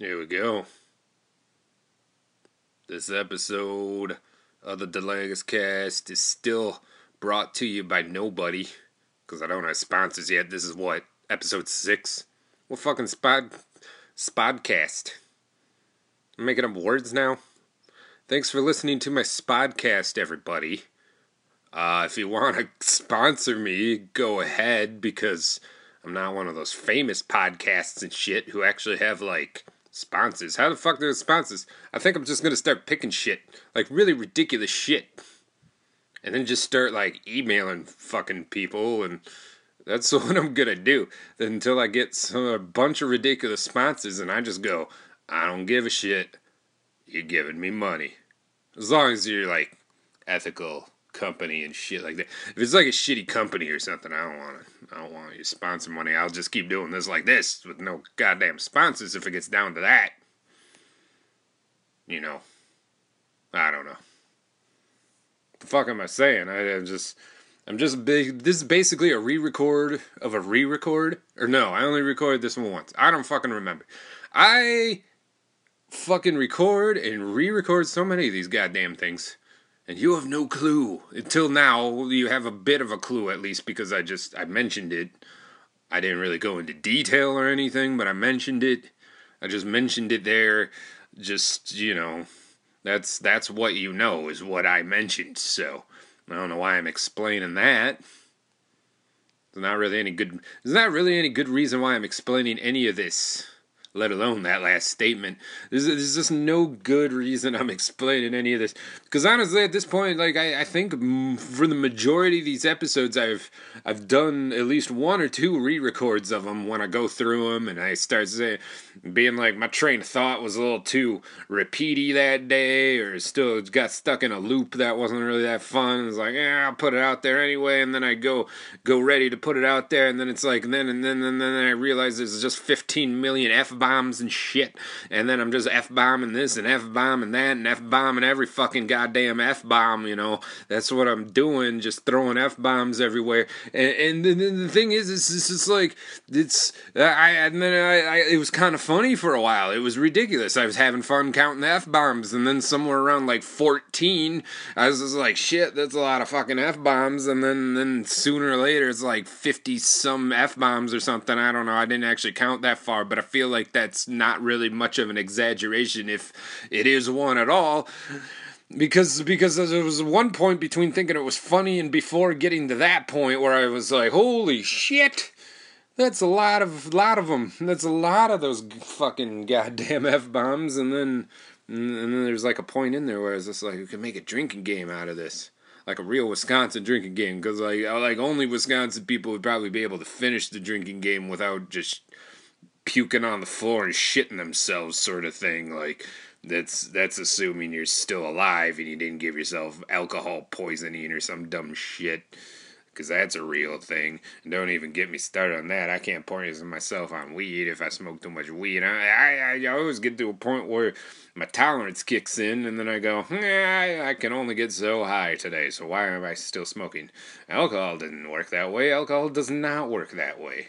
Here we go. This episode of the Delagus Cast is still brought to you by nobody because I don't have sponsors yet. This is what episode six. What fucking spod spodcast? I'm making up words now. Thanks for listening to my spodcast, everybody. Uh, if you want to sponsor me, go ahead because I'm not one of those famous podcasts and shit who actually have like sponsors. How the fuck do sponsors? I think I'm just gonna start picking shit, like really ridiculous shit, and then just start like emailing fucking people, and that's what I'm gonna do until I get some, a bunch of ridiculous sponsors, and I just go, I don't give a shit. You're giving me money, as long as you're like ethical company and shit like that. If it's like a shitty company or something, I don't want to. I don't want your sponsor money. I'll just keep doing this like this with no goddamn sponsors if it gets down to that. You know, I don't know. the fuck am I saying? I, am just. I'm just big. This is basically a re-record of a re-record, or no? I only recorded this one once. I don't fucking remember. I fucking record and re-record so many of these goddamn things and you have no clue. Until now you have a bit of a clue at least because i just i mentioned it. I didn't really go into detail or anything but i mentioned it. I just mentioned it there. Just you know that's that's what you know is what i mentioned. So i don't know why i'm explaining that. There's not really any good there's not really any good reason why i'm explaining any of this let alone that last statement. There's, there's just no good reason I'm explaining any of this. Because honestly, at this point, like I, I think for the majority of these episodes, I've I've done at least one or two re-records of them when I go through them and I start saying, being like my train of thought was a little too repeaty that day, or still got stuck in a loop that wasn't really that fun. It's like, yeah, I'll put it out there anyway, and then I go go ready to put it out there, and then it's like, then and then and then I realize there's just 15 million f bombs and shit. And then I'm just F bombing this and F bombing that and F bombing every fucking goddamn F bomb, you know. That's what I'm doing, just throwing F bombs everywhere. And, and the, the thing is, it's, it's just like, it's, I, and then I, I, it was kind of funny for a while. It was ridiculous. I was having fun counting the F bombs. And then somewhere around like 14, I was just like, shit, that's a lot of fucking F bombs. And then, then sooner or later, it's like 50 some F bombs or something. I don't know. I didn't actually count that far, but I feel like that's not really much of an exaggeration if it is one at all because because there was one point between thinking it was funny and before getting to that point where I was like, holy shit. That's a lot of lot of them. That's a lot of those fucking goddamn f bombs, and then and then there's like a point in there where it's just like we can make a drinking game out of this, like a real Wisconsin drinking game, because like like only Wisconsin people would probably be able to finish the drinking game without just puking on the floor and shitting themselves sort of thing like that's that's assuming you're still alive and you didn't give yourself alcohol poisoning or some dumb shit because that's a real thing. And don't even get me started on that. I can't poison myself on weed if i smoke too much weed. I i, I always get to a point where my tolerance kicks in and then i go yeah I, I can only get so high today so why am i still smoking? Alcohol didn't work that way. Alcohol does not work that way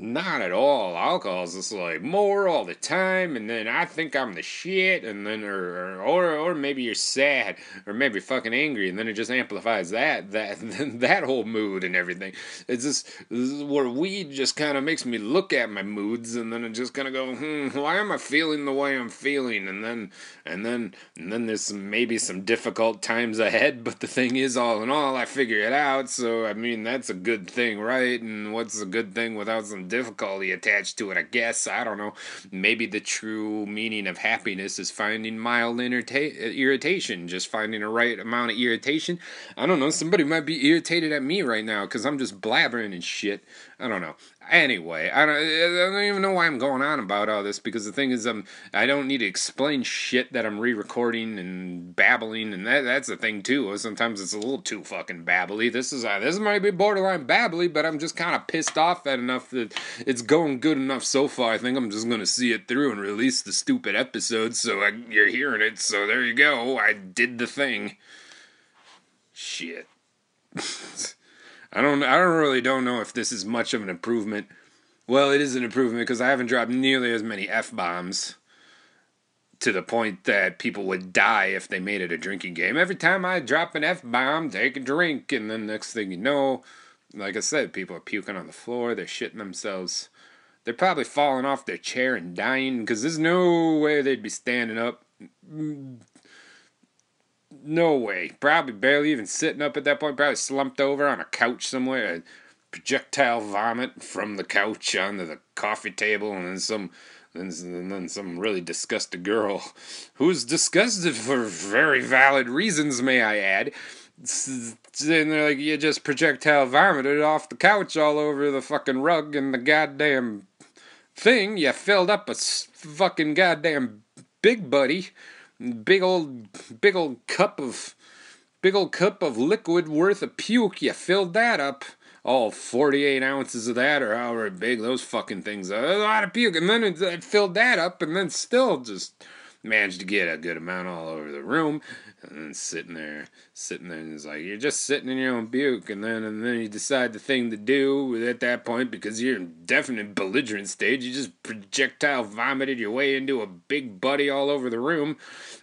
not at all. Alcohol is just like more all the time, and then I think I'm the shit, and then or or or maybe you're sad, or maybe fucking angry, and then it just amplifies that that that whole mood and everything. It's just where weed just kind of makes me look at my moods, and then it just kind of go, hmm, why am I feeling the way I'm feeling? And then and then and then there's some, maybe some difficult times ahead, but the thing is, all in all, I figure it out. So I mean, that's a good thing, right? And what's a good thing without some difficulty attached to it, I guess. I don't know. Maybe the true meaning of happiness is finding mild irrita- irritation, just finding a right amount of irritation. I don't know. Somebody might be irritated at me right now because I'm just blabbering and shit. I don't know. Anyway, I don't, I don't even know why I'm going on about all this because the thing is, um, I don't need to explain shit that I'm re-recording and babbling, and that that's the thing too. Sometimes it's a little too fucking babbly. This is uh, this might be borderline babbly, but I'm just kind of pissed off at enough that it's going good enough so far. I think I'm just gonna see it through and release the stupid episode, so I, you're hearing it. So there you go. I did the thing. Shit. I don't I don't really don't know if this is much of an improvement Well, it is an improvement because I haven't dropped nearly as many f bombs to the point that people would die if they made it a drinking game. Every time I drop an f bomb, take a drink, and then next thing you know, like I said, people are puking on the floor, they're shitting themselves. They're probably falling off their chair and dying because there's no way they'd be standing up. No way. Probably barely even sitting up at that point. Probably slumped over on a couch somewhere. projectile vomit from the couch onto the coffee table, and then some and then some really disgusted girl who's disgusted for very valid reasons, may I add. And they're like, you just projectile vomited off the couch all over the fucking rug and the goddamn thing. You filled up a fucking goddamn big buddy, big old, big old cup of, big old cup of liquid worth of puke. You filled that up all 48 ounces of that or however big those fucking things are. A lot of puke. And then it, it filled that up and then still just managed to get a good amount all over the room and then sitting there sitting there and it's like you're just sitting in your own puke and then and then you decide the thing to do at that point because you're in definite belligerent stage you just projectile vomited your way into a big buddy all over the room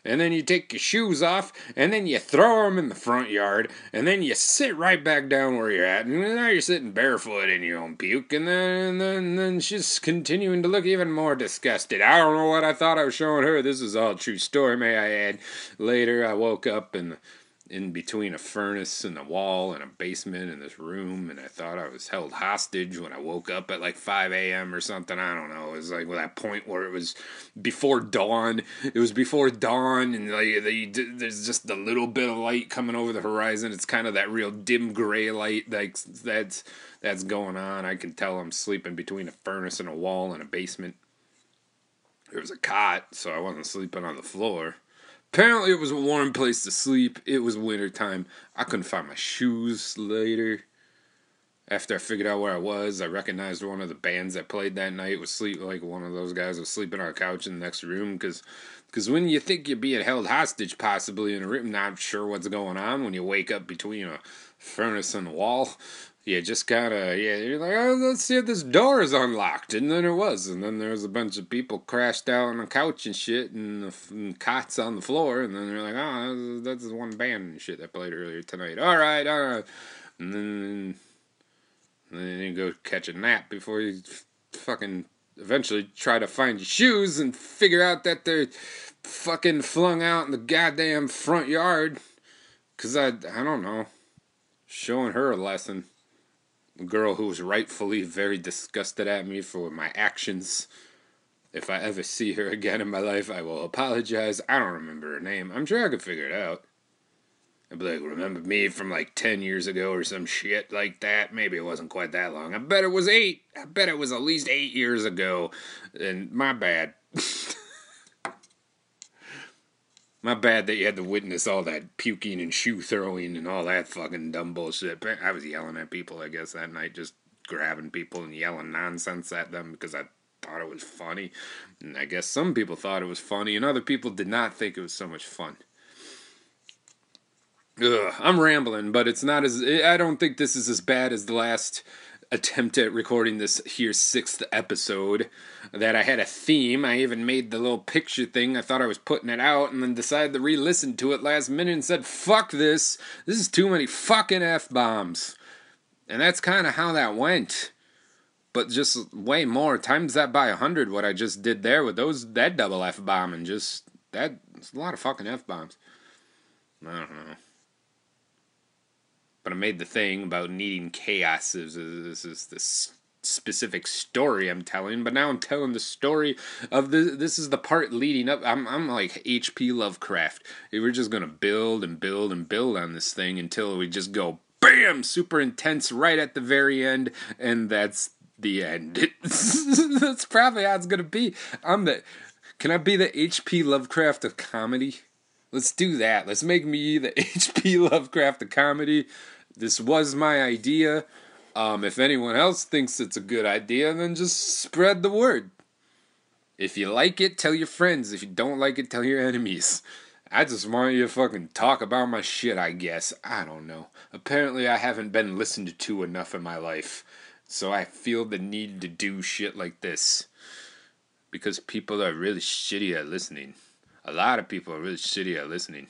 and then you take your shoes off, and then you throw them in the front yard, and then you sit right back down where you're at, and now you're sitting barefoot in your own puke, and then and then, and then she's continuing to look even more disgusted. I don't know what I thought I was showing her. This is all true story, may I add. Later, I woke up and in between a furnace and a wall and a basement in this room, and I thought I was held hostage when I woke up at like 5 a.m. or something. I don't know. It was like that point where it was before dawn. It was before dawn, and like the, there's just a little bit of light coming over the horizon. It's kind of that real dim gray light like that's that's going on. I can tell I'm sleeping between a furnace and a wall in a basement. There was a cot, so I wasn't sleeping on the floor. Apparently, it was a warm place to sleep. It was winter time. I couldn't find my shoes later. After I figured out where I was, I recognized one of the bands that played that night was sleep like one of those guys was sleeping on a couch in the next room because because when you think you're being held hostage possibly in a room, not sure what's going on when you wake up between a furnace and a wall, you just gotta yeah you're like oh let's see if this door is unlocked. And then it was and then there was a bunch of people crashed out on the couch and shit and, the, and cots on the floor and then they're like oh that's, that's one band and shit that played earlier tonight. All right all right. And then and then you go catch a nap before you fucking eventually try to find your shoes and figure out that they're fucking flung out in the goddamn front yard. Because I I don't know. Showing her a lesson girl who was rightfully very disgusted at me for my actions. If I ever see her again in my life, I will apologize. I don't remember her name. I'm sure I could figure it out. I'd be like, remember me from like 10 years ago or some shit like that? Maybe it wasn't quite that long. I bet it was eight. I bet it was at least eight years ago. And my bad. My bad that you had to witness all that puking and shoe throwing and all that fucking dumb bullshit. I was yelling at people, I guess, that night, just grabbing people and yelling nonsense at them because I thought it was funny. And I guess some people thought it was funny, and other people did not think it was so much fun. Ugh, I'm rambling, but it's not as. I don't think this is as bad as the last attempt at recording this here sixth episode that I had a theme. I even made the little picture thing. I thought I was putting it out and then decided to re listen to it last minute and said, fuck this. This is too many fucking F bombs. And that's kind of how that went. But just way more. Times that by a hundred what I just did there with those that double F bomb and just that a lot of fucking F bombs. I don't know but I made the thing about needing chaos. This is, this this specific story I'm telling, but now I'm telling the story of the. This is the part leading up. I'm I'm like H.P. Lovecraft. We're just gonna build and build and build on this thing until we just go bam, super intense right at the very end, and that's the end. that's probably how it's gonna be. I'm the. Can I be the H.P. Lovecraft of comedy? Let's do that. Let's make me the H.P. Lovecraft of comedy. This was my idea. Um, if anyone else thinks it's a good idea, then just spread the word. If you like it, tell your friends. If you don't like it, tell your enemies. I just want you to fucking talk about my shit, I guess. I don't know. Apparently, I haven't been listened to enough in my life. So I feel the need to do shit like this because people are really shitty at listening. A lot of people are really shitty at listening.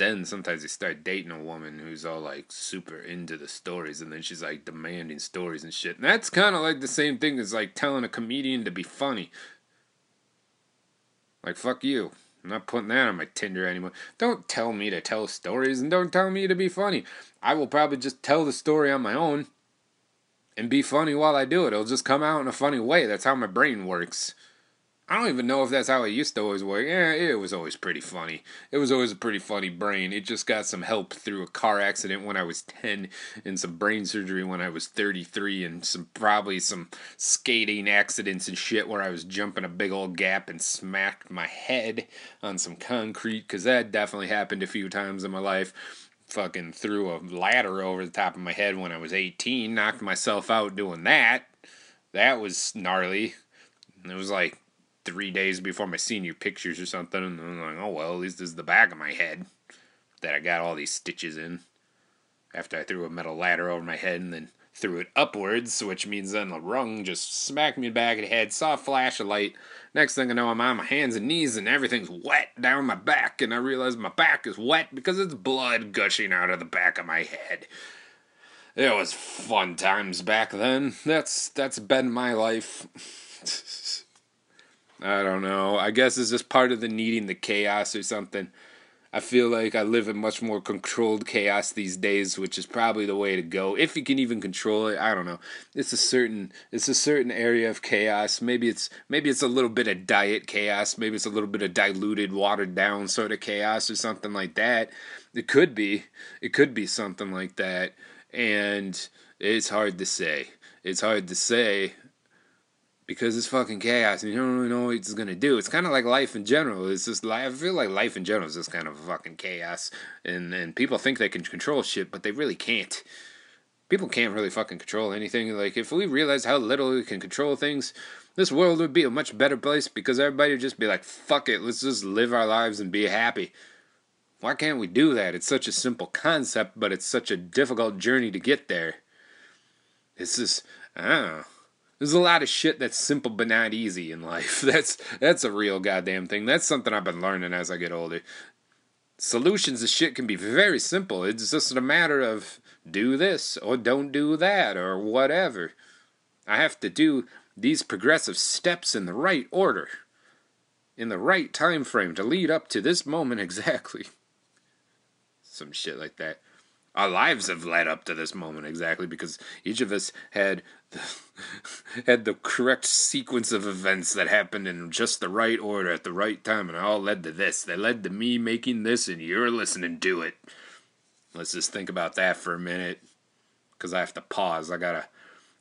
Then sometimes you start dating a woman who's all like super into the stories and then she's like demanding stories and shit. And that's kind of like the same thing as like telling a comedian to be funny. Like, fuck you. I'm not putting that on my Tinder anymore. Don't tell me to tell stories and don't tell me to be funny. I will probably just tell the story on my own and be funny while I do it. It'll just come out in a funny way. That's how my brain works. I don't even know if that's how it used to always work. Yeah, it was always pretty funny. It was always a pretty funny brain. It just got some help through a car accident when I was 10 and some brain surgery when I was 33 and some probably some skating accidents and shit where I was jumping a big old gap and smacked my head on some concrete cuz that definitely happened a few times in my life. Fucking threw a ladder over the top of my head when I was 18, knocked myself out doing that. That was gnarly. It was like three days before my senior pictures or something, and I'm like, oh well, at least this is the back of my head that I got all these stitches in. After I threw a metal ladder over my head and then threw it upwards, which means then the rung just smacked me in the back of the head, saw a flash of light. Next thing I know, I'm on my hands and knees and everything's wet down my back, and I realize my back is wet because it's blood gushing out of the back of my head. It was fun times back then. That's that's been my life. I don't know. I guess it's just part of the needing the chaos or something. I feel like I live in much more controlled chaos these days, which is probably the way to go. If you can even control it, I don't know. It's a certain it's a certain area of chaos. Maybe it's maybe it's a little bit of diet chaos, maybe it's a little bit of diluted, watered down sort of chaos or something like that. It could be. It could be something like that. And it's hard to say. It's hard to say because it's fucking chaos and you don't really know what it's gonna do. It's kind of like life in general. It's just. I feel like life in general is just kind of fucking chaos, and and people think they can control shit, but they really can't. People can't really fucking control anything. Like if we realized how little we can control things, this world would be a much better place because everybody would just be like, "Fuck it, let's just live our lives and be happy." Why can't we do that? It's such a simple concept, but it's such a difficult journey to get there. It's just I don't know. There's a lot of shit that's simple but not easy in life. That's that's a real goddamn thing. That's something I've been learning as I get older. Solutions to shit can be very simple. It's just a matter of do this or don't do that or whatever. I have to do these progressive steps in the right order, in the right time frame to lead up to this moment exactly. Some shit like that our lives have led up to this moment exactly because each of us had had the correct sequence of events that happened in just the right order at the right time and all led to this they led to me making this and you're listening to it let's just think about that for a minute because i have to pause i gotta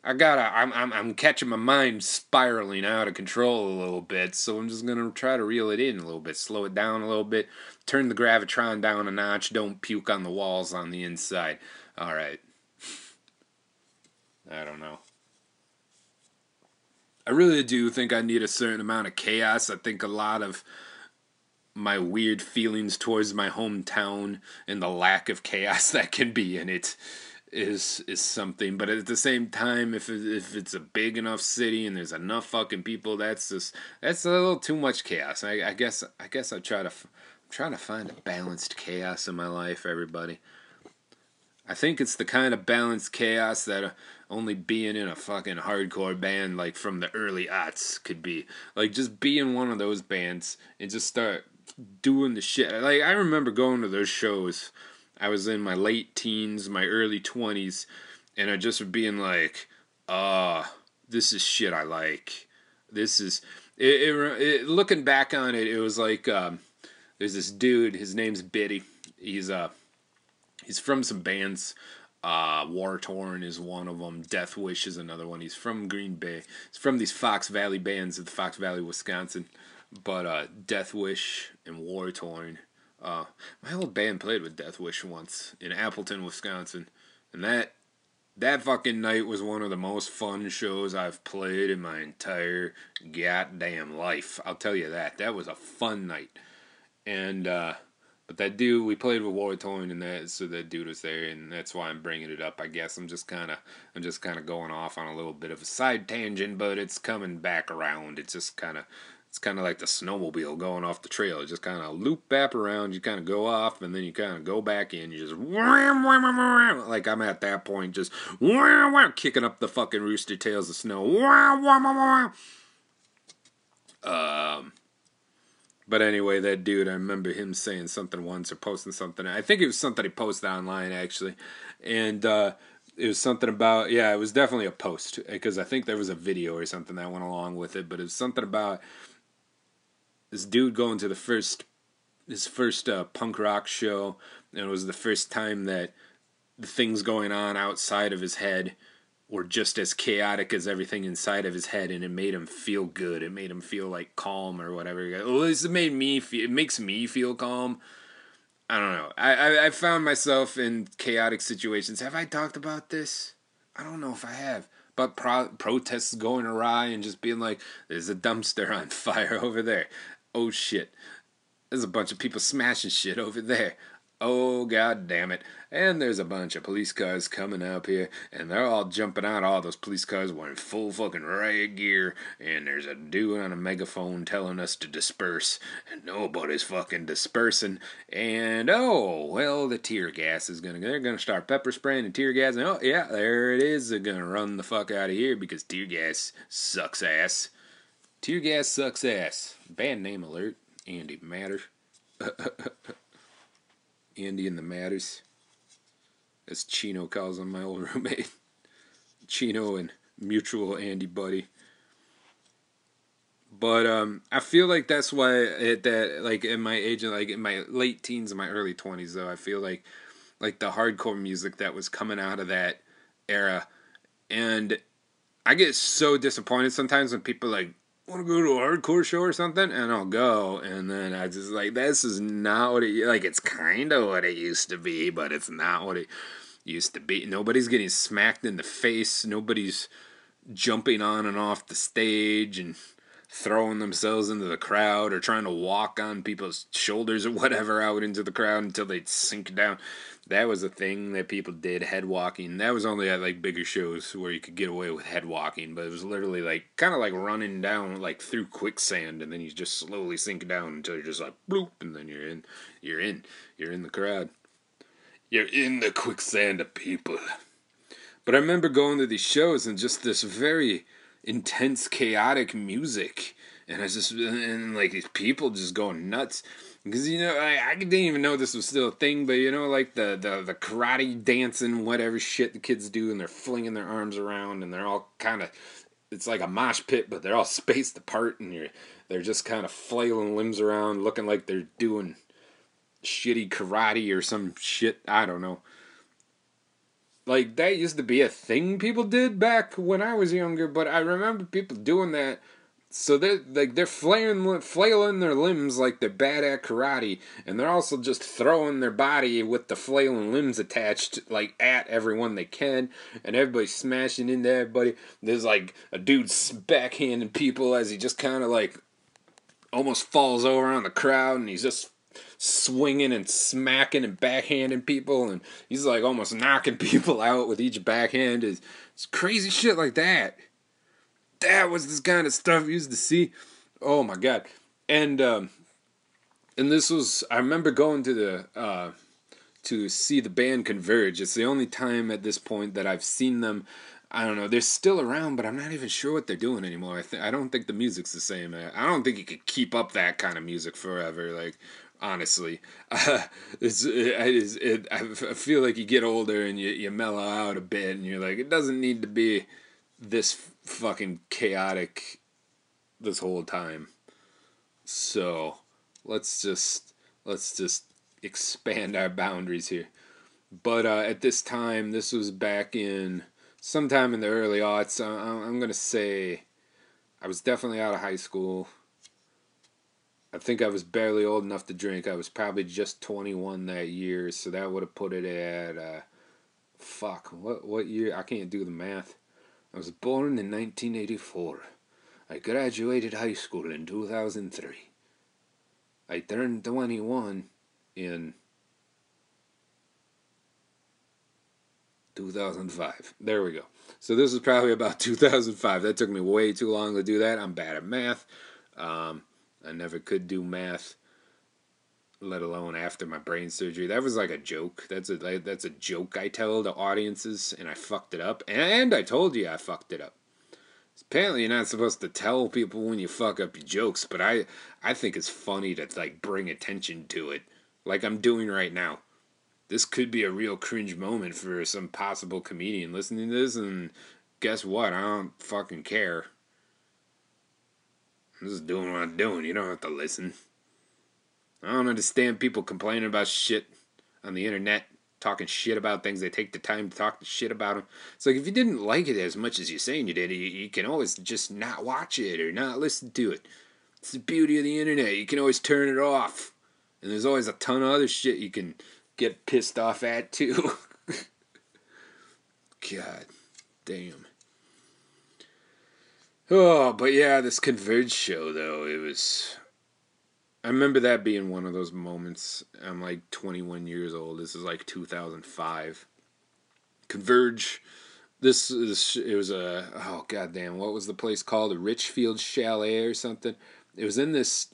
I gotta. I'm. I'm. I'm catching my mind spiraling out of control a little bit. So I'm just gonna try to reel it in a little bit, slow it down a little bit, turn the gravitron down a notch. Don't puke on the walls on the inside. All right. I don't know. I really do think I need a certain amount of chaos. I think a lot of my weird feelings towards my hometown and the lack of chaos that can be in it is is something. But at the same time, if it, if it's a big enough city and there's enough fucking people, that's just that's a little too much chaos. I, I guess I guess I try to I'm trying to find a balanced chaos in my life. Everybody, I think it's the kind of balanced chaos that only being in a fucking hardcore band like from the early aughts could be. Like just being one of those bands and just start doing the shit. Like I remember going to those shows I was in my late teens, my early 20s, and I just were being like, ah, this is shit I like. This is it, it, it, looking back on it, it was like um, there's this dude. His name's Biddy. He's uh he's from some bands. Uh, War Torn is one of them. Death Wish is another one. He's from Green Bay. He's from these Fox Valley bands of the Fox Valley, Wisconsin. But uh, Death Wish and War Torn uh, my old band played with Death Wish once in Appleton, Wisconsin, and that that fucking night was one of the most fun shows I've played in my entire goddamn life. I'll tell you that. That was a fun night, and uh, But that dude, we played with Wartorn, and that so that dude was there, and that's why I'm bringing it up. I guess I'm just kind of I'm just kind of going off on a little bit of a side tangent, but it's coming back around. It's just kind of it's kind of like the snowmobile going off the trail. It just kind of loop back around. You kind of go off, and then you kind of go back in. You just wham, wham, wham, wham, like I'm at that point, just wham, wham, kicking up the fucking rooster tails of snow. Wham, wham, wham, wham. Um, but anyway, that dude, I remember him saying something once or posting something. I think it was something he posted online actually, and uh, it was something about yeah, it was definitely a post because I think there was a video or something that went along with it. But it was something about this dude going to the first his first uh, punk rock show, and it was the first time that the things going on outside of his head were just as chaotic as everything inside of his head, and it made him feel good. It made him feel like calm or whatever. At least it made me feel. It makes me feel calm. I don't know. I, I I found myself in chaotic situations. Have I talked about this? I don't know if I have. But pro- protests going awry and just being like, "There's a dumpster on fire over there." Oh shit. There's a bunch of people smashing shit over there. Oh god damn it. And there's a bunch of police cars coming up here, and they're all jumping out. All those police cars wearing full fucking riot gear, and there's a dude on a megaphone telling us to disperse, and nobody's fucking dispersing. And oh, well, the tear gas is gonna, they're gonna start pepper spraying and tear gas, and oh, yeah, there it is. They're gonna run the fuck out of here because tear gas sucks ass. Tear gas sucks ass. Band name alert. Andy Matter. Andy and the Matters as Chino calls him, my old roommate. Chino and mutual Andy buddy. But um, I feel like that's why at that like in my age, like in my late teens and my early twenties, though I feel like like the hardcore music that was coming out of that era, and I get so disappointed sometimes when people like want to go to a hardcore show or something, and I'll go, and then I just like this is not what it like. It's kind of what it used to be, but it's not what it used to be. Nobody's getting smacked in the face. Nobody's jumping on and off the stage and throwing themselves into the crowd or trying to walk on people's shoulders or whatever out into the crowd until they sink down. That was a thing that people did, head walking. That was only at like bigger shows where you could get away with head walking, but it was literally like kind of like running down like through quicksand and then you just slowly sink down until you're just like bloop and then you're in you're in you're in the crowd. You're in the quicksand of people. But I remember going to these shows and just this very intense, chaotic music, and I just and like these people just going nuts. Because you know, I, I didn't even know this was still a thing, but you know, like the, the the karate dancing, whatever shit the kids do, and they're flinging their arms around, and they're all kind of, it's like a mosh pit, but they're all spaced apart, and you're they're just kind of flailing limbs around, looking like they're doing shitty karate or some shit. I don't know. Like that used to be a thing people did back when I was younger, but I remember people doing that. So they're like they're flailing, flailing their limbs like they're bad at karate, and they're also just throwing their body with the flailing limbs attached like at everyone they can, and everybody's smashing into everybody. There's like a dude backhanding people as he just kind of like almost falls over on the crowd, and he's just swinging and smacking and backhanding people, and he's like almost knocking people out with each backhand. It's crazy shit like that. That was this kind of stuff you used to see. Oh my god! And um, and this was I remember going to the uh, to see the band Converge. It's the only time at this point that I've seen them. I don't know. They're still around, but I'm not even sure what they're doing anymore. I th- I don't think the music's the same. I don't think you could keep up that kind of music forever. Like honestly. Uh, it's, it, it, I feel like you get older and you, you mellow out a bit and you're like, it doesn't need to be this fucking chaotic this whole time. So let's just let's just expand our boundaries here. But uh, at this time, this was back in sometime in the early aughts. Uh, I'm gonna say I was definitely out of high school. I think I was barely old enough to drink. I was probably just 21 that year, so that would have put it at uh, fuck. What what year? I can't do the math. I was born in 1984. I graduated high school in 2003. I turned 21 in 2005. There we go. So this is probably about 2005. That took me way too long to do that. I'm bad at math. Um, I never could do math, let alone after my brain surgery. That was like a joke. That's a that's a joke I tell the audiences, and I fucked it up. And I told you I fucked it up. Apparently, you're not supposed to tell people when you fuck up your jokes, but I I think it's funny to like bring attention to it, like I'm doing right now this could be a real cringe moment for some possible comedian listening to this, and guess what? I don't fucking care. I'm just doing what I'm doing. You don't have to listen. I don't understand people complaining about shit on the internet, talking shit about things. They take the time to talk shit about them. It's like if you didn't like it as much as you're saying you did, you, you can always just not watch it or not listen to it. It's the beauty of the internet. You can always turn it off. And there's always a ton of other shit you can get pissed off at too. God damn. Oh, but yeah, this Converge show though, it was remember that being one of those moments. I'm like 21 years old. This is like 2005. Converge this is it was a oh goddamn what was the place called a Richfield Chalet or something. It was in this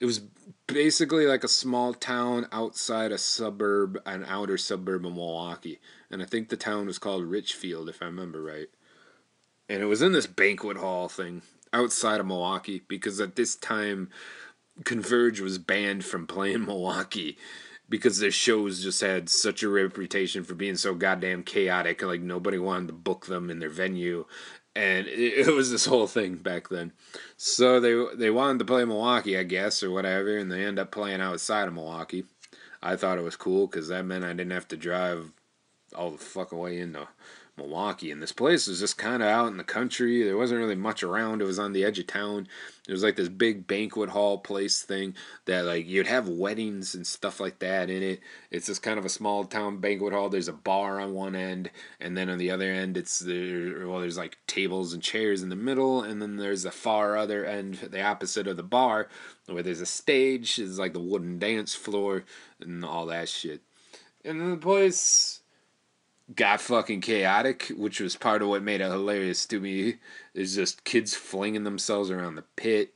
it was basically like a small town outside a suburb, an outer suburb of Milwaukee. And I think the town was called Richfield, if I remember right. And it was in this banquet hall thing outside of Milwaukee because at this time, Converge was banned from playing Milwaukee because their shows just had such a reputation for being so goddamn chaotic. Like nobody wanted to book them in their venue, and it, was this whole thing back then. So they they wanted to play Milwaukee, I guess, or whatever, and they end up playing outside of Milwaukee. I thought it was cool because that meant I didn't have to drive all the fucking way into Milwaukee. And this place was just kind of out in the country. There wasn't really much around. It was on the edge of town. It was like this big banquet hall place thing that like you'd have weddings and stuff like that in it. It's just kind of a small town banquet hall. There's a bar on one end, and then on the other end, it's there. Well, there's like tables and chairs in the middle, and then there's the far other end, the opposite of the bar, where there's a stage. It's like the wooden dance floor and all that shit. And then the place got fucking chaotic, which was part of what made it hilarious to me. There's just kids flinging themselves around the pit.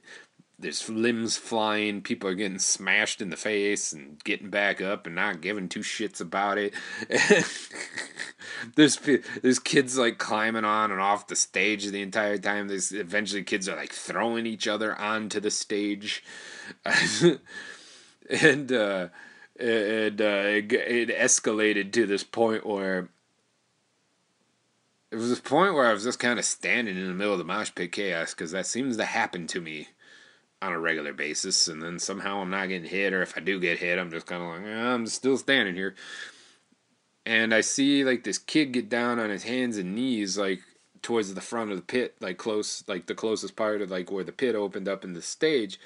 There's limbs flying. People are getting smashed in the face and getting back up and not giving two shits about it. there's there's kids like climbing on and off the stage the entire time. There's eventually kids are like throwing each other onto the stage, and uh, and uh, it, it escalated to this point where it was this point where I was just kind of standing in the middle of the mosh pit chaos because that seems to happen to me on a regular basis, and then somehow I'm not getting hit, or if I do get hit, I'm just kind of like, eh, I'm still standing here. And I see like this kid get down on his hands and knees, like towards the front of the pit, like close, like the closest part of like where the pit opened up in the stage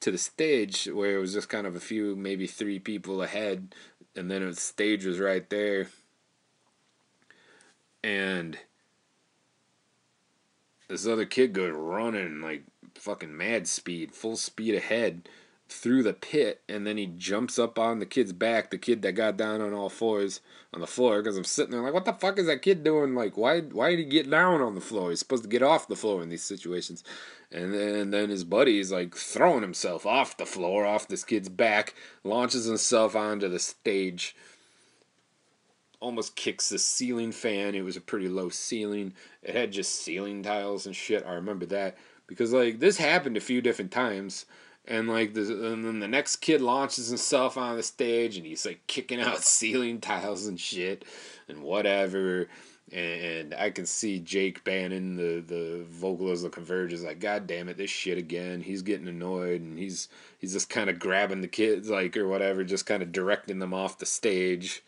to the stage, where it was just kind of a few, maybe three people ahead, and then the stage was right there and this other kid goes running like fucking mad speed, full speed ahead through the pit, and then he jumps up on the kid's back, the kid that got down on all fours on the floor, because I'm sitting there like, what the fuck is that kid doing? Like, why why did he get down on the floor? He's supposed to get off the floor in these situations. And then, and then his like throwing himself off the floor, off this kid's back, launches himself onto the stage almost kicks the ceiling fan. It was a pretty low ceiling. It had just ceiling tiles and shit. I remember that because like this happened a few different times. And like the and then the next kid launches himself on the stage and he's like kicking out ceiling tiles and shit and whatever. And, I can see Jake Bannon, the the vocalist of Converge, like, God damn it, this shit again. He's getting annoyed and he's he's just kind of grabbing the kids like or whatever, just kind of directing them off the stage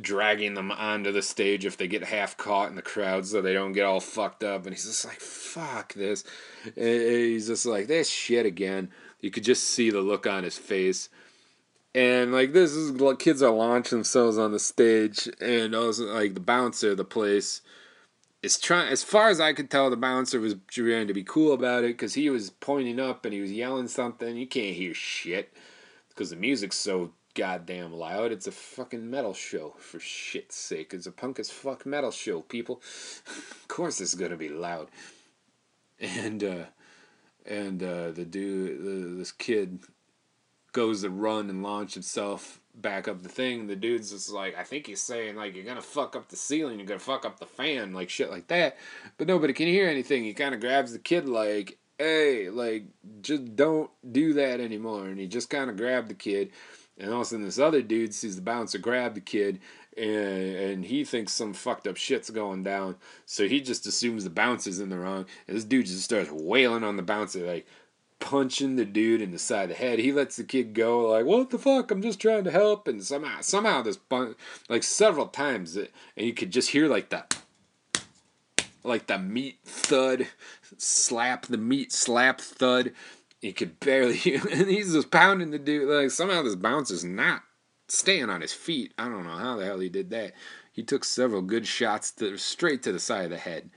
dragging them onto the stage if they get half caught in the crowd so they don't get all fucked up. And he's just like, fuck this. And he's just like, this shit again. You could just see the look on his face. And like this is like kids are launching themselves on the stage, and also like the bouncer of the place is trying. As far as I could tell, the bouncer was trying to be cool about it because he was pointing up and he was yelling something. You can't hear shit because the music's so goddamn loud. It's a fucking metal show, for shit's sake. It's a punk as fuck metal show, people. of course it's gonna be loud. And, uh, and, uh, the dude, the, this kid goes to run and launch himself back up the thing. The dude's just like, I think he's saying, like, you're gonna fuck up the ceiling, you're gonna fuck up the fan, like shit like that. But nobody can hear anything. He kind of grabs the kid, like, hey, like, just don't do that anymore. And he just kind of grabbed the kid. And all of a sudden, this other dude sees the bouncer grab the kid, and, and he thinks some fucked up shit's going down. So he just assumes the bouncer's in the wrong. And this dude just starts wailing on the bouncer, like, punching the dude in the side of the head. He lets the kid go, like, "What the fuck? I'm just trying to help." And somehow, somehow, this bun- like several times, and you could just hear like that, like the meat thud, slap the meat slap thud. You could barely, and he's just pounding the dude. Like somehow, this bouncer's not staying on his feet. I don't know how the hell he did that. He took several good shots to, straight to the side of the head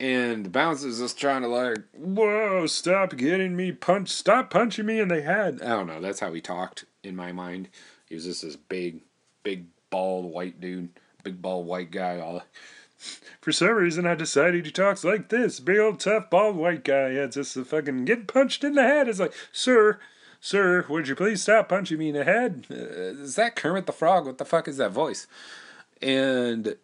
and the bouncer's just trying to like, whoa, stop getting me punched, stop punching me in the head. I don't know. That's how he talked in my mind. He was just this big, big bald white dude, big bald white guy. All for some reason, I decided he talks like this, big old tough bald white guy. Yeah, just a fucking get punched in the head. It's like, sir. Sir, would you please stop punching me in the head? Uh, is that Kermit the Frog? What the fuck is that voice? And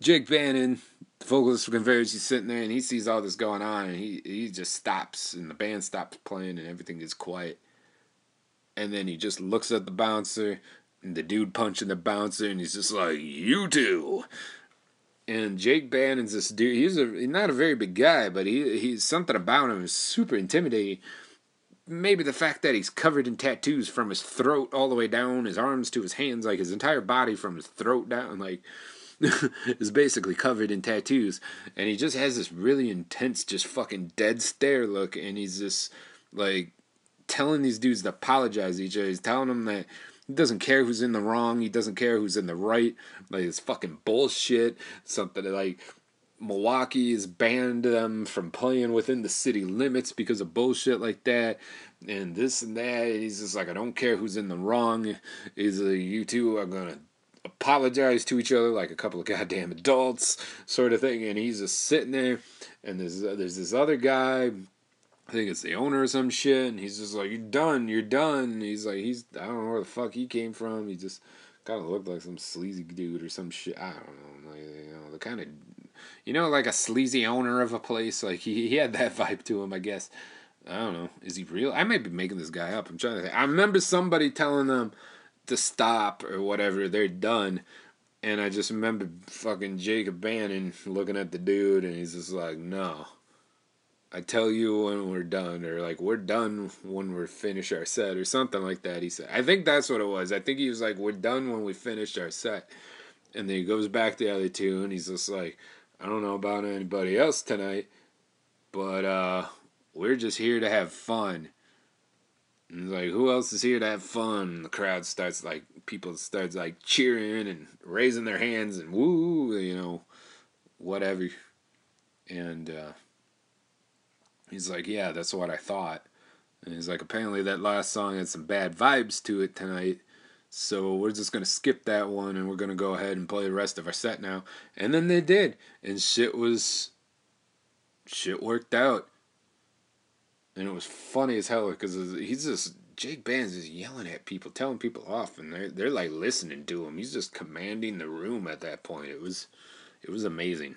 Jake Bannon, the vocalist for Converge, he's sitting there and he sees all this going on and he, he just stops and the band stops playing and everything is quiet. And then he just looks at the bouncer the dude punching the bouncer and he's just like, You two. And Jake Bannon's this dude. He's a he's not a very big guy, but he he's something about him is super intimidating. Maybe the fact that he's covered in tattoos from his throat all the way down, his arms to his hands, like his entire body from his throat down, like is basically covered in tattoos, and he just has this really intense, just fucking dead stare look, and he's just like telling these dudes to apologize to each other. He's telling them that he doesn't care who's in the wrong, he doesn't care who's in the right. Like it's fucking bullshit. Something like Milwaukee has banned them from playing within the city limits because of bullshit like that, and this and that. He's just like, I don't care who's in the wrong. Is like, you two are gonna apologize to each other like a couple of goddamn adults, sort of thing. And he's just sitting there, and there's uh, there's this other guy. I think it's the owner or some shit, and he's just like, "You're done, you're done." He's like, he's I don't know where the fuck he came from. He just kind of looked like some sleazy dude or some shit. I don't know, like you know the kind of you know like a sleazy owner of a place. Like he he had that vibe to him, I guess. I don't know. Is he real? I might be making this guy up. I'm trying to think. I remember somebody telling them to stop or whatever, they're done. And I just remember fucking Jacob Bannon looking at the dude and he's just like, no. I tell you when we're done, or like we're done when we finish our set, or something like that. He said, I think that's what it was. I think he was like, we're done when we finish our set, and then he goes back to the other two, and he's just like, I don't know about anybody else tonight, but uh, we're just here to have fun. And he's like, who else is here to have fun? And the crowd starts like, people starts like cheering and raising their hands and woo, you know, whatever. And uh, he's like, yeah, that's what I thought. And he's like, apparently that last song had some bad vibes to it tonight. So we're just gonna skip that one and we're gonna go ahead and play the rest of our set now. And then they did, and shit was, shit worked out and it was funny as hell because he's just Jake Bannon's is yelling at people, telling people off, and they're they're like listening to him. He's just commanding the room at that point. It was it was amazing.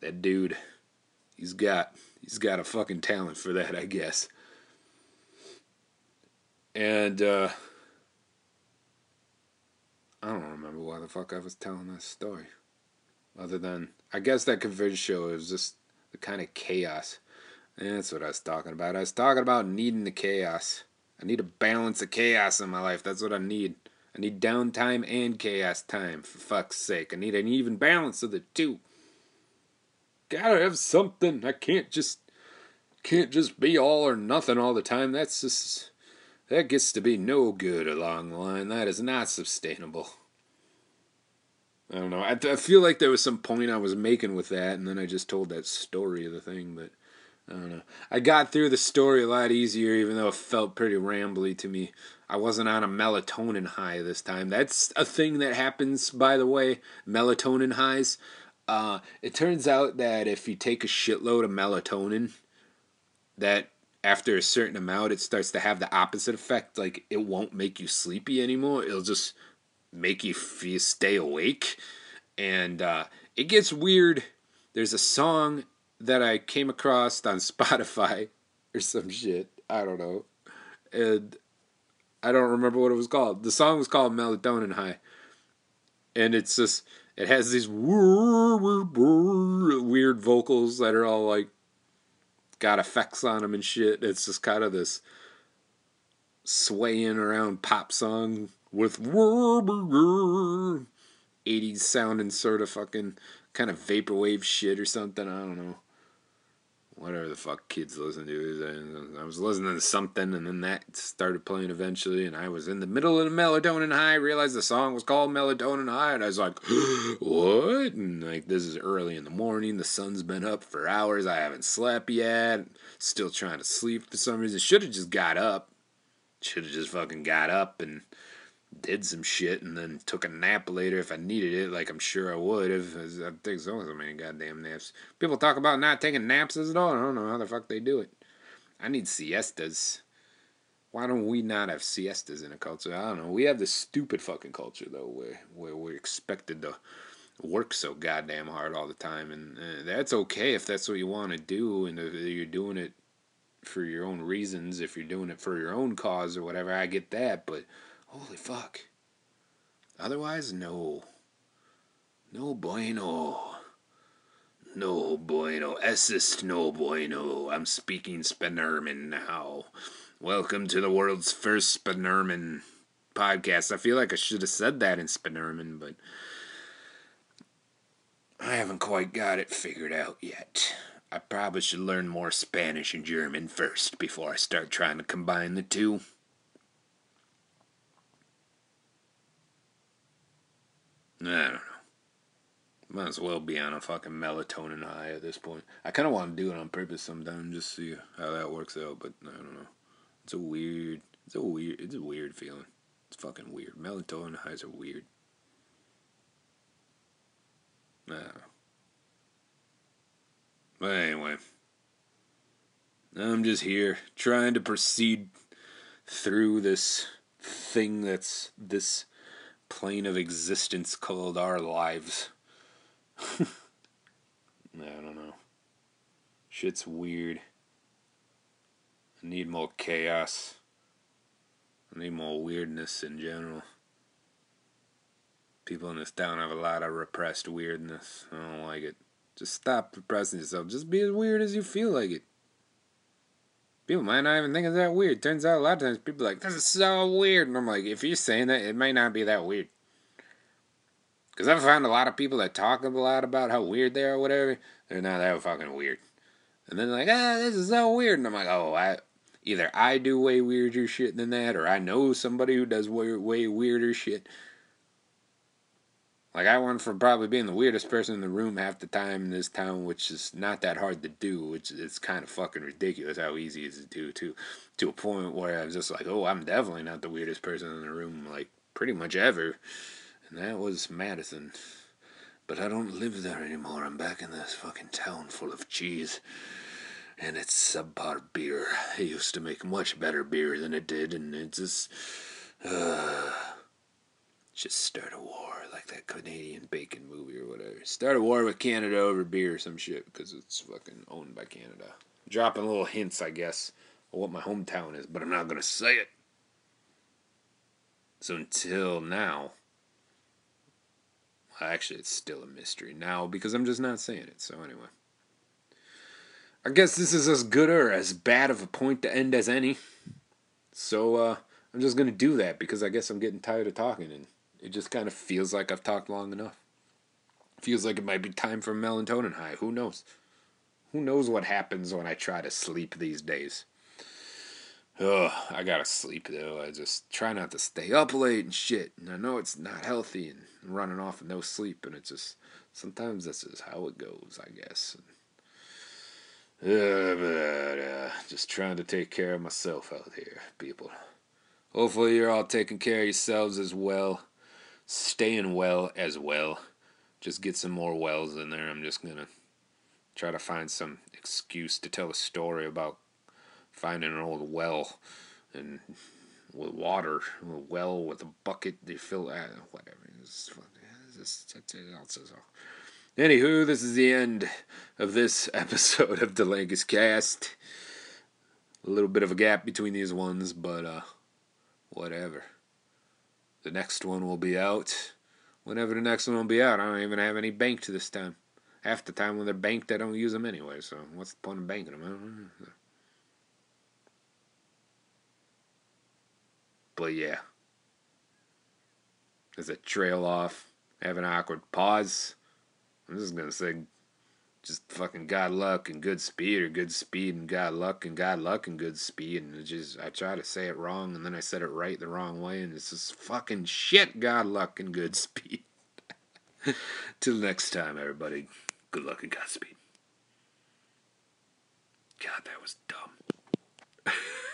That dude, he's got he's got a fucking talent for that, I guess. And uh I don't remember why the fuck I was telling that story. Other than I guess that Converge show was just the kind of chaos that's what I was talking about. I was talking about needing the chaos. I need a balance of chaos in my life. That's what I need. I need downtime and chaos time, for fuck's sake. I need an even balance of the two. Gotta have something. I can't just can't just be all or nothing all the time. That's just that gets to be no good along the line. That is not sustainable. I don't know. I, I feel like there was some point I was making with that, and then I just told that story of the thing, but I don't know. I got through the story a lot easier, even though it felt pretty rambly to me. I wasn't on a melatonin high this time. That's a thing that happens, by the way. Melatonin highs. Uh, it turns out that if you take a shitload of melatonin, that after a certain amount, it starts to have the opposite effect. Like it won't make you sleepy anymore. It'll just make you feel stay awake, and uh, it gets weird. There's a song that I came across on Spotify or some shit. I don't know. And I don't remember what it was called. The song was called Melatonin High. And it's just it has these weird vocals that are all like got effects on them and shit. It's just kind of this swaying around pop song with 80s sounding sort of fucking kind of vaporwave shit or something. I don't know whatever the fuck kids listen to. I was listening to something, and then that started playing eventually, and I was in the middle of the melatonin high. Realized the song was called Melatonin High, and I was like, "What?" And like, this is early in the morning. The sun's been up for hours. I haven't slept yet. Still trying to sleep for some reason. Should have just got up. Should have just fucking got up and did some shit and then took a nap later if I needed it, like I'm sure I would if I take so many goddamn naps. People talk about not taking naps at all. I don't know how the fuck they do it. I need siestas. Why don't we not have siestas in a culture? I don't know. We have this stupid fucking culture though, where where we're expected to work so goddamn hard all the time, and uh, that's okay if that's what you want to do, and if you're doing it for your own reasons, if you're doing it for your own cause or whatever. I get that, but Holy fuck. Otherwise, no. No bueno. No bueno. Essist no bueno. I'm speaking Spanerman now. Welcome to the world's first Spanerman podcast. I feel like I should have said that in Spanerman, but I haven't quite got it figured out yet. I probably should learn more Spanish and German first before I start trying to combine the two. I don't know. Might as well be on a fucking melatonin high at this point. I kind of want to do it on purpose sometime, just see how that works out. But I don't know. It's a weird. It's a weird. It's a weird feeling. It's fucking weird. Melatonin highs are weird. Know. But anyway, I'm just here trying to proceed through this thing that's this plane of existence called our lives. I don't know. Shit's weird. I need more chaos. I need more weirdness in general. People in this town have a lot of repressed weirdness. I don't like it. Just stop repressing yourself. Just be as weird as you feel like it. People might not even think it's that weird. Turns out a lot of times people are like, this is so weird. And I'm like, if you're saying that, it might not be that weird. Because I've found a lot of people that talk a lot about how weird they are or whatever, they're not that fucking weird. And then like, ah, this is so weird. And I'm like, oh, I either I do way weirder shit than that, or I know somebody who does way, way weirder shit. Like I went from probably being the weirdest person in the room half the time in this town, which is not that hard to do, which is kind of fucking ridiculous how easy it is to do to to a point where I was just like, oh, I'm definitely not the weirdest person in the room, like pretty much ever. And that was Madison. But I don't live there anymore. I'm back in this fucking town full of cheese. And it's subpar beer. It used to make much better beer than it did, and it just. Uh, just start a war like that Canadian bacon movie or whatever. Start a war with Canada over beer or some shit because it's fucking owned by Canada. Dropping little hints, I guess, of what my hometown is, but I'm not gonna say it. So until now, actually, it's still a mystery now because I'm just not saying it. So anyway, I guess this is as good or as bad of a point to end as any. So uh, I'm just gonna do that because I guess I'm getting tired of talking and it just kind of feels like I've talked long enough. Feels like it might be time for melatonin high. Who knows? Who knows what happens when I try to sleep these days? Ugh, I gotta sleep though. I just try not to stay up late and shit. And I know it's not healthy and running off with no sleep, and it's just sometimes this is how it goes, I guess. Uh, but uh, just trying to take care of myself out here, people. Hopefully, you're all taking care of yourselves as well, staying well as well. Just get some more wells in there. I'm just gonna try to find some excuse to tell a story about finding an old well and with water, a well with a bucket. They fill whatever. It's, it's, it's, Anywho, this is the end of this episode of Delangus Cast. A little bit of a gap between these ones, but uh, whatever. The next one will be out whenever the next one will be out. I don't even have any banked this time. Half the time when they're banked, I don't use them anyway. So what's the point of banking them? But yeah, as a trail off, have an awkward pause. I'm just gonna say, just fucking God luck and good speed, or good speed and God luck and God luck and good speed, and just I try to say it wrong and then I said it right the wrong way, and it's just fucking shit. God luck and good speed. Till next time, everybody. Good luck and Godspeed. God, that was dumb.